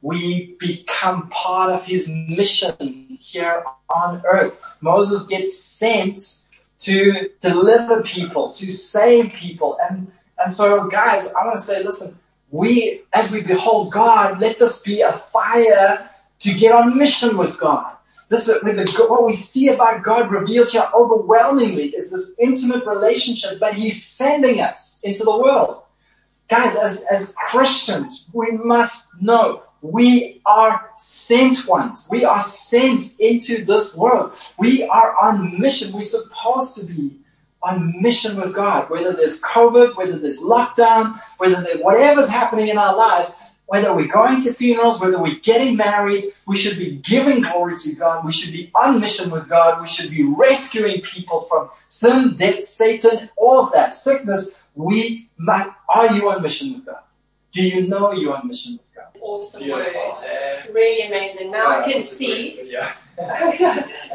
we become part of his mission here on earth. Moses gets sent to deliver people, to save people. And, and so guys, I want to say, listen, we, as we behold God, let this be a fire to get on mission with God. This is the, what we see about God revealed here overwhelmingly is this intimate relationship, but He's sending us into the world. Guys, as, as Christians, we must know we are sent ones. We are sent into this world. We are on mission. We're supposed to be on mission with God. Whether there's COVID, whether there's lockdown, whether there, whatever's happening in our lives, whether we're going to funerals, whether we're getting married, we should be giving glory to God. We should be on mission with God. We should be rescuing people from sin, death, Satan, all of that, sickness. We are you on mission with God? Do you know you're on mission with God? Awesome Beautiful. word. Really amazing. Now I can see Yeah.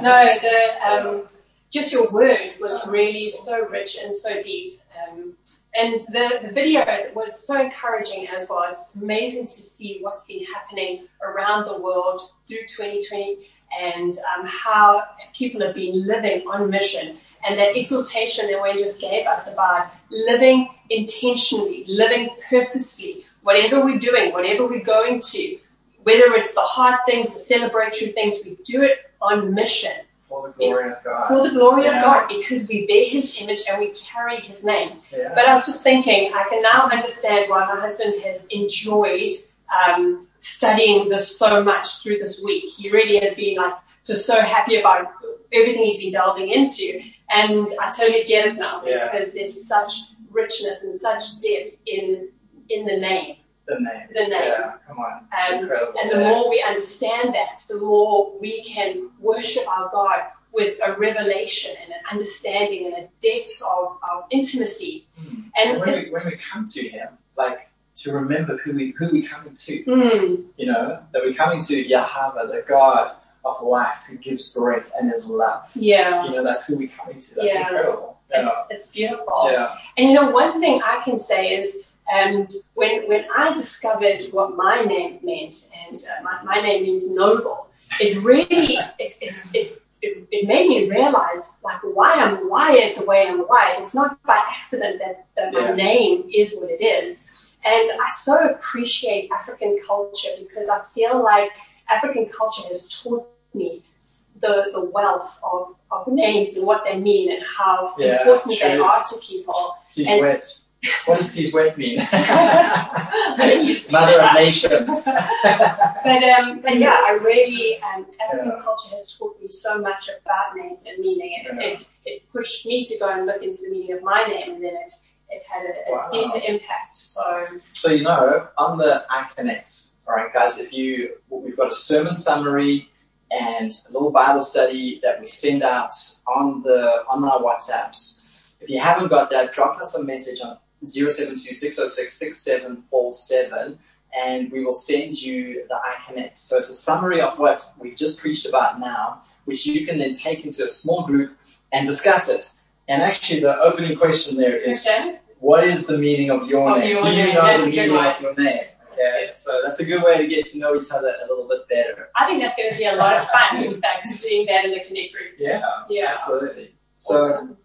no, the um, just your word was really so rich and so deep. Um, and the, the video was so encouraging as well. It's amazing to see what's been happening around the world through 2020 and um, how people have been living on mission. And that exhortation that Wayne just gave us about living intentionally, living purposefully, whatever we're doing, whatever we're going to, whether it's the hard things, the celebratory things, we do it on mission. For the glory of God. For the glory Yeah. of God, because we bear His image and we carry His name. Yeah. But I was just thinking, I can now understand why my husband has enjoyed um, studying this so much through this week. He really has been like just so happy about everything he's been delving into, and I totally get it now Yeah. because there's such richness and such depth in in the name. the name. The name. Yeah, come on. It's Um, incredible. and the more we understand that, the more we can worship our God with a revelation and an understanding and a depth of, of intimacy. Mm. And And when we, when we come to Him, like to remember who we who we coming to, Mm, you know, that we're coming to Yahweh, the God of life who gives breath and is love. yeah, You know, that's who we come into. That's Yeah. incredible. it's, Yeah. it's beautiful. Yeah. And you know, one thing I can say is, um, when when I discovered what my name meant, and uh, my, my name means noble, it really it, it, it, it, it made me realize like why I'm wired the way I'm wired. It's not by accident that, that my Yeah. name is what it is. And I so appreciate African culture because I feel like African culture has taught me the, the wealth of, of names and what they mean and how Yeah, important they are to people. Sees And- wet. What does sees wet mean? I didn't use to Mother of nations. But um, but yeah, I really um, African Yeah. culture has taught me so much about names and meaning. It, Yeah. it it pushed me to go and look into the meaning of my name, and then it it had a, a Wow. deeper impact. So So you know, on the iConnect, all right, guys, if you we've got a sermon summary and a little Bible study that we send out on the on our WhatsApps. If you haven't got that, drop us a message on 072-606-6747 and we will send you the iConnect. So it's a summary of what we've just preached about now, which you can then take into a small group and discuss it. And actually the opening question there is, okay, what is the meaning of your Of name? your Do you name. know That's the meaning of your name? Okay, good. so that's a good way to get to know each other a little bit better. I think that's going to be a lot of fun. In fact, doing that in the connect groups. Yeah, Yeah. absolutely. So Awesome.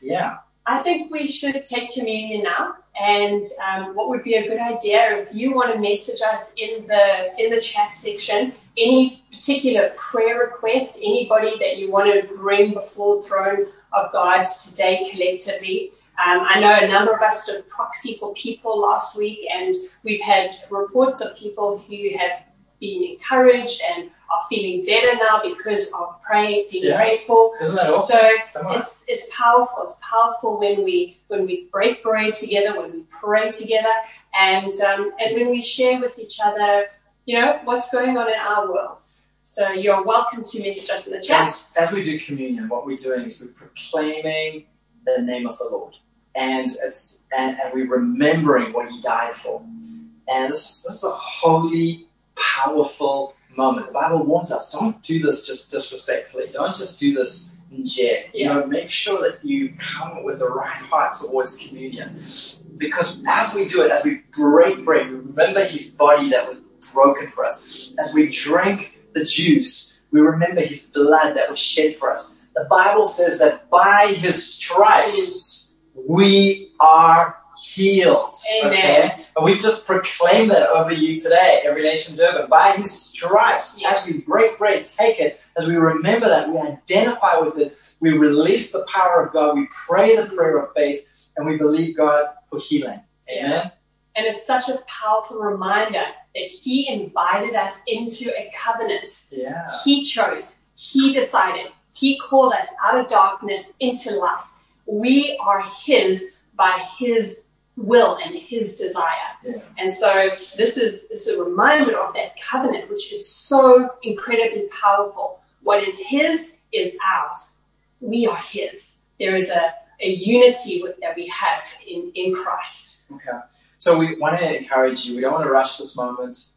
yeah, I think we should take communion now. And um, what would be a good idea if you want to message us in the in the chat section any particular prayer requests, anybody that you want to bring before the throne of God today collectively. Um, I know a number of us did proxy for people last week, and we've had reports of people who have been encouraged and are feeling better now because of praying, being Yeah. prayed for. isn't that awesome? So Come on. it's it's powerful. It's powerful when we when we break bread together, when we pray together, and um, and when we share with each other, you know, what's going on in our worlds. So you're welcome to message us in the chat. As, as we do communion, what we're doing is we're proclaiming the name of the Lord, and it's and, and we're remembering what He died for. And this, this is a holy, powerful moment. The Bible warns us: don't do this just disrespectfully. Don't just do this in jest. You know, make sure that you come with the right heart towards communion, because as we do it, as we break bread, we remember His body that was broken for us. As we drink the juice, we remember His blood that was shed for us. The Bible says that by His stripes we are healed. Amen. Okay? And we've just proclaimed that over you today, Every Nation Durban. By His stripes, Yes. as we break bread, take it, as we remember that, we identify with it, we release the power of God, we pray the prayer of faith, and we believe God for healing. Amen. And it's such a powerful reminder that He invited us into a covenant. Yeah. He chose. He decided. He called us out of darkness into light. We are His by His will and His desire. Yeah. And so this is, this is a reminder of that covenant, which is so incredibly powerful. What is His is ours. We are His. There is a, a unity with, that we have in, in Christ. Okay. So we want to encourage you. We don't want to rush this moment.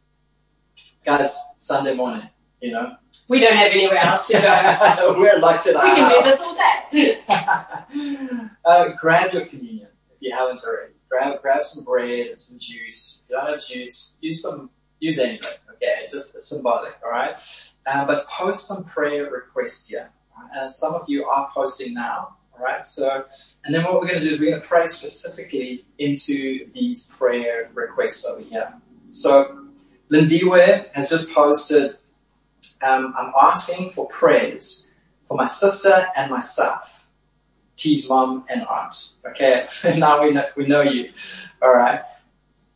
Guys, Sunday morning, You know, We don't have anywhere else to go. we're locked in our we can do this all day. uh, grab your communion if you haven't already. Grab grab some bread and some juice. If you don't have juice, use some use anything. Okay, just it's symbolic. All right. Uh, but post some prayer requests here. Right? And some of you are posting now. All right. So and then what we're going to do is we're going to pray specifically into these prayer requests over here. So Lindiwe has just posted. Um, I'm asking for prayers for my sister and myself. T's mom and aunt. Okay, now we know, we know you. Alright.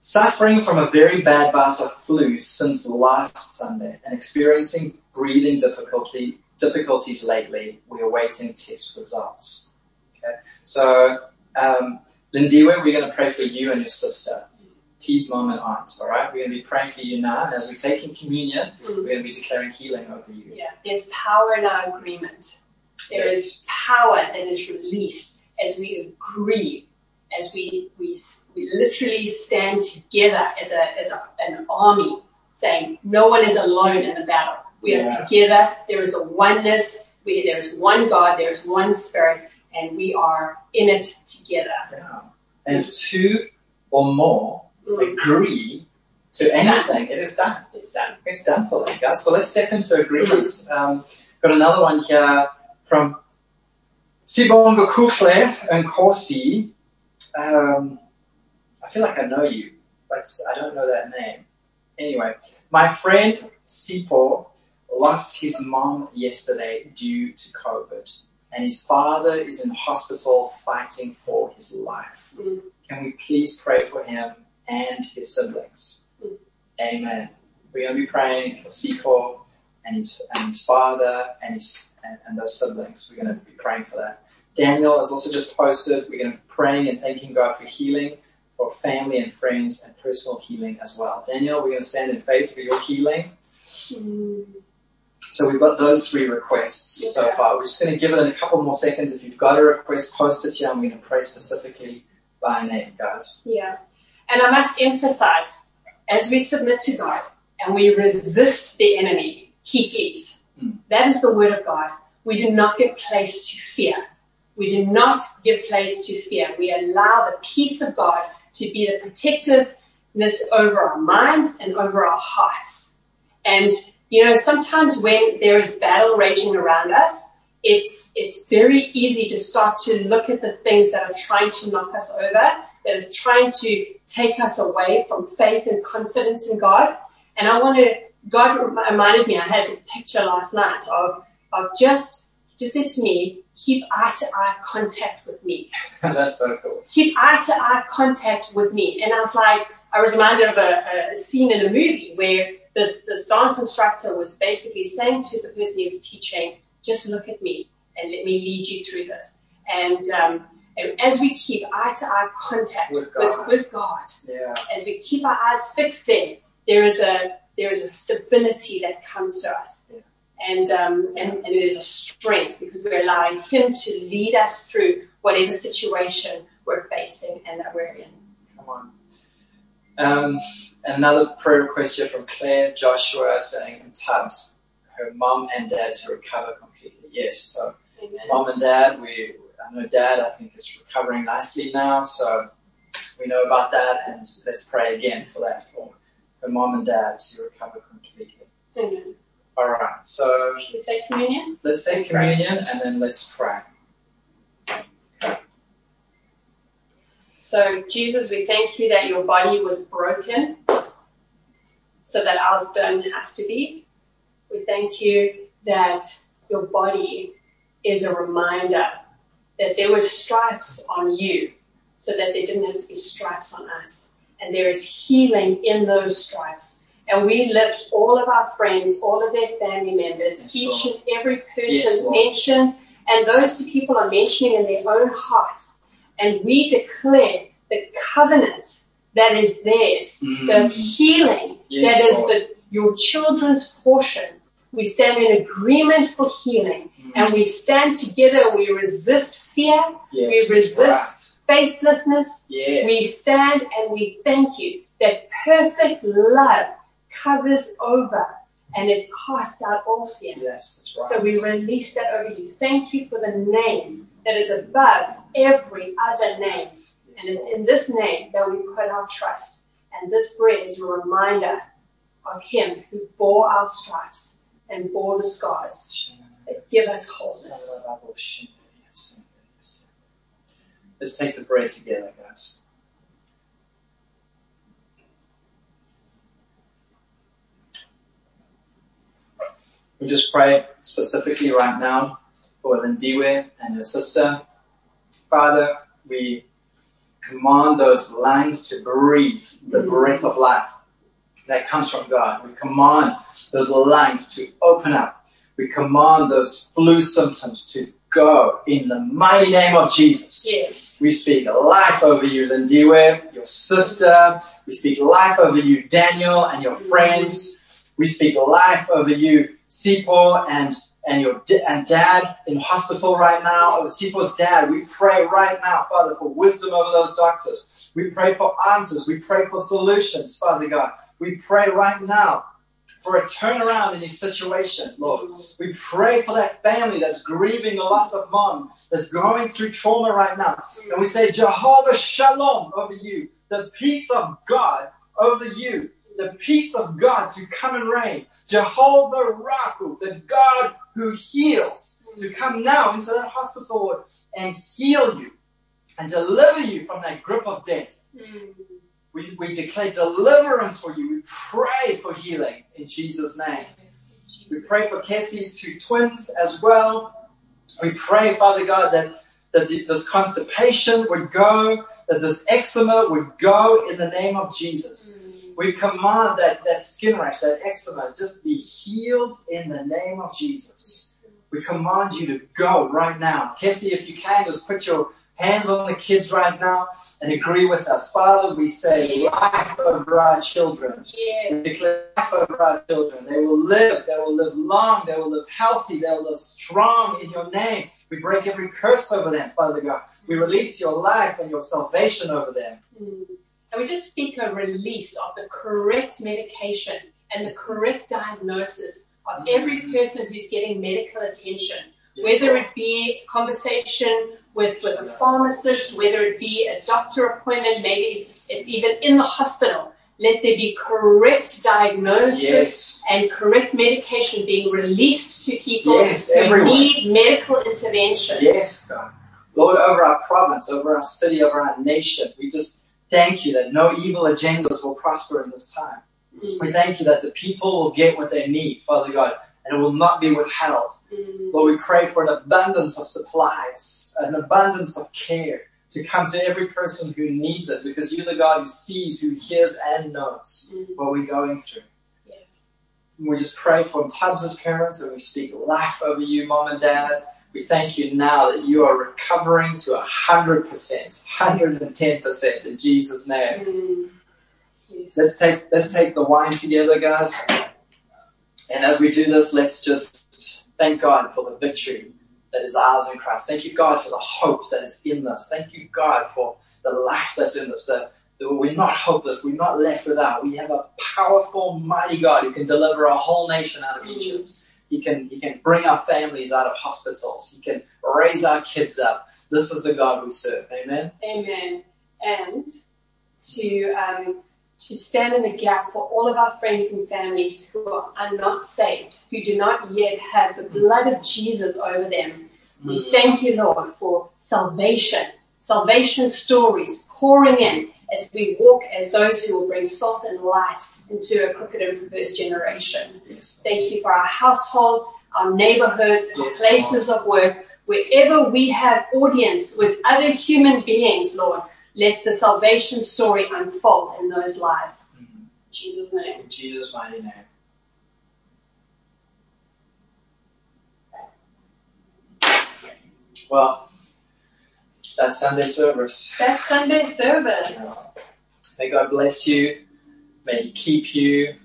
Suffering from a very bad bout of flu since last Sunday and experiencing breathing difficulty, difficulties lately. We are waiting test results. Okay, so, um, Lindiwe, we're going to pray for you and your sister. T's mom and aunt, alright? We're going to be praying for you now, and as we take in communion, we're going to be declaring healing over you. Yeah, there's power in our agreement. There is power that is released as we agree, as we we we literally stand together as a as a, an army, saying no one is alone in the battle. We are Yeah. together. There is a oneness. We, there is one God. There is one Spirit, and we are in it together. Yeah. And if two or more Mm. Agree to anything, it is done. It's done. It's done for them, guys. So let's step into agreement. Um, got another one here from Sibongo Kufle and Corsi. Um, I feel like I know you, but I don't know that name. Anyway, my friend Sipo lost his mom yesterday due to COVID, and his father is in hospital fighting for his life. Mm. Can we please pray for him and his siblings? Mm. Amen. We're going to be praying for Sipo and his, and his father and his, and, and those siblings. We're going to be praying for that. Daniel has also just posted, we're going to be praying and thanking God for healing, for family and friends and personal healing as well. Daniel, we're going to stand in faith for your healing. Mm. So we've got those three requests so far. We're just going to give it a couple more seconds. If you've got a request, post it here. I'm going to pray specifically by name, guys. Yeah. And I must emphasize, as we submit to God and we resist the enemy, he flees. Mm. That is the word of God. We do not give place to fear. We do not give place to fear. We allow the peace of God to be the protectiveness over our minds and over our hearts. And, you know, sometimes when there is battle raging around us, it's, it's very easy to start to look at the things that are trying to knock us over, that are trying to take us away from faith and confidence in God. And I want to, God reminded me, I had this picture last night of, of just, just said to me, keep eye to eye contact with me That's so cool. keep eye to eye contact with me. And I was like, I was reminded of a, a scene in a movie where this, this dance instructor was basically saying to the person he was teaching, just look at me and let me lead you through this. And, um, and as we keep eye to eye contact With with, God. with God, Yeah. as we keep our eyes fixed there, there is a, there is a stability that comes to us. Yeah. And, um, and, and it is a strength because we're allowing Him to lead us through whatever situation we're facing and that we're in. Come on. Um, another prayer request here from Claire Joshua saying in Tubbs, her mom and dad to recover completely. Yes, so Amen. mom and dad, we, I know dad I think is recovering nicely now, so we know about that and let's pray again for that for her mom and dad to recover completely. Amen. Alright, so Should we take communion? let's take communion and then let's pray. So, Jesus, we thank you that your body was broken so that ours don't have to be. We thank you that your body is a reminder that there were stripes on you so that there didn't have to be stripes on us. And there is healing in those stripes. And we lift all of our friends, all of their family members, Yes, each Lord. and every person Yes, mentioned, and those who people are mentioning in their own hearts. And we declare the covenant that is theirs, the Mm. healing Yes, that is the, your children's portion. We stand in agreement for healing Mm. and we stand together we resist fear. Yes, we resist faithlessness. Yes. We stand and we thank you that perfect love covers over and it casts out all fear. Yes, right. So we release that over you. Thank you for the name that is above every other name. And it's in this name that we put our trust. And this bread is a reminder of Him who bore our stripes and the scars that give us wholeness. Let's take the bread together, guys. We just pray specifically right now for Lindiwe and her sister. Father, we command those lungs to breathe the breath of life that comes from God. We command those lungs to open up. We command those flu symptoms to go in the mighty name of Jesus. Yes. We speak life over you, Lindiwe, your sister. We speak life over you, Daniel, and your friends. We speak life over you, Sipo, and and your and dad in hospital right now, over Sipo's dad. We pray right now, Father, for wisdom over those doctors. We pray for answers. We pray for solutions, Father God. We pray right now for a turnaround in his situation, Lord. We pray for that family that's grieving the loss of mom, that's going through trauma right now. And we say, Jehovah Shalom over you, the peace of God over you, the peace of God to come and reign. Jehovah Rapha, the God who heals, to come now into that hospital ward and heal you and deliver you from that grip of death. Hmm. We, we declare deliverance for you. We pray for healing in Jesus' name. We pray for Kessie's two twins as well. We pray, Father God, that, that this constipation would go, that this eczema would go in the name of Jesus. We command that, that skin rash, that eczema, just be healed in the name of Jesus. We command you to go right now. Kessie, if you can, just put your hands on the kids right now and agree with us. Father, we say life over our children. We declare life over our children. They will live. They will live long. They will live healthy. They will live strong in your name. We break every curse over them, Father God. We release your life and your salvation over them. Mm. And we just speak a release of the correct medication and the correct diagnosis of every person who's getting medical attention, Yes, whether it be conversation with, with a pharmacist, whether it be a doctor appointment, maybe it's even in the hospital. Let there be correct diagnosis Yes. and correct medication being released to people Yes, who everywhere. need medical intervention. Yes, God. Lord, over our province, over our city, over our nation, we just thank you that no evil agendas will prosper in this time. Mm. We thank you that the people will get what they need, Father God, and it will not be withheld. Mm. Lord, we pray for an abundance of supplies, an abundance of care to come to every person who needs it because you're the God who sees, who hears, and knows Mm. what we're going through. Yeah. We just pray for Tubbs' parents and we speak life over you, mom and dad. We thank you now that you are recovering to 100%, 110% in Jesus' name. Mm. Yes. Let's take, let's take the wine together, guys. And as we do this, let's just thank God for the victory that is ours in Christ. Thank you, God, for the hope that is in us. Thank you, God, for the life that's in us. That, that we're not hopeless. We're not left without. We have a powerful, mighty God who can deliver a whole nation out of Egypt. He can, he can bring our families out of hospitals. He can raise our kids up. This is the God we serve. Amen. Amen. And to um, to stand in the gap for all of our friends and families who are, not saved, who do not yet have the blood of Jesus over them. We mm. thank you, Lord, for salvation, salvation stories pouring in as we walk as those who will bring salt and light into a crooked and perverse generation. Yes. Thank you for our households, our neighborhoods, our Yes, places of work, wherever we have audience with other human beings, Lord. Let the salvation story unfold in those lives. Mhm. In Jesus' name. In Jesus' mighty name. Well, that's Sunday service. That's Sunday service. May God bless you. May He keep you.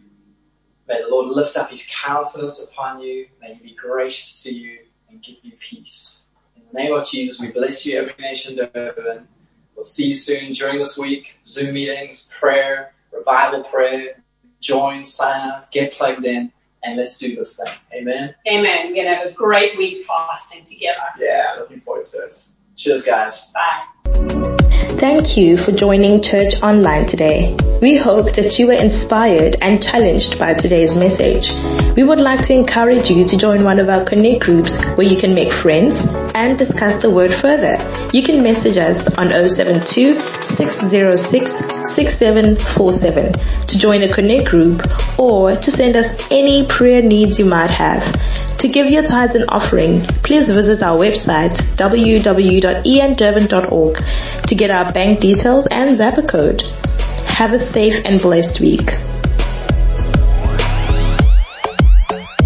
May the Lord lift up His countenance upon you. May He be gracious to you and give you peace. In the name of Jesus, we bless you, every nation Durban. We'll see you soon during this week. Zoom meetings, prayer, revival prayer. Join, sign up, get plugged in, and let's do this thing. Amen. Amen. We're gonna have a great week fasting together. Yeah, looking forward to it. Cheers, guys. Bye. Thank you for joining Church Online today. We hope that you were inspired and challenged by today's message. We would like to encourage you to join one of our connect groups where you can make friends and discuss the word further. You can message us on 072 606 6747 to join a connect group or to send us any prayer needs you might have. To give your tithes and offering, please visit our website www.endurban.org to get our bank details and Zapper code. Have a safe and blessed week.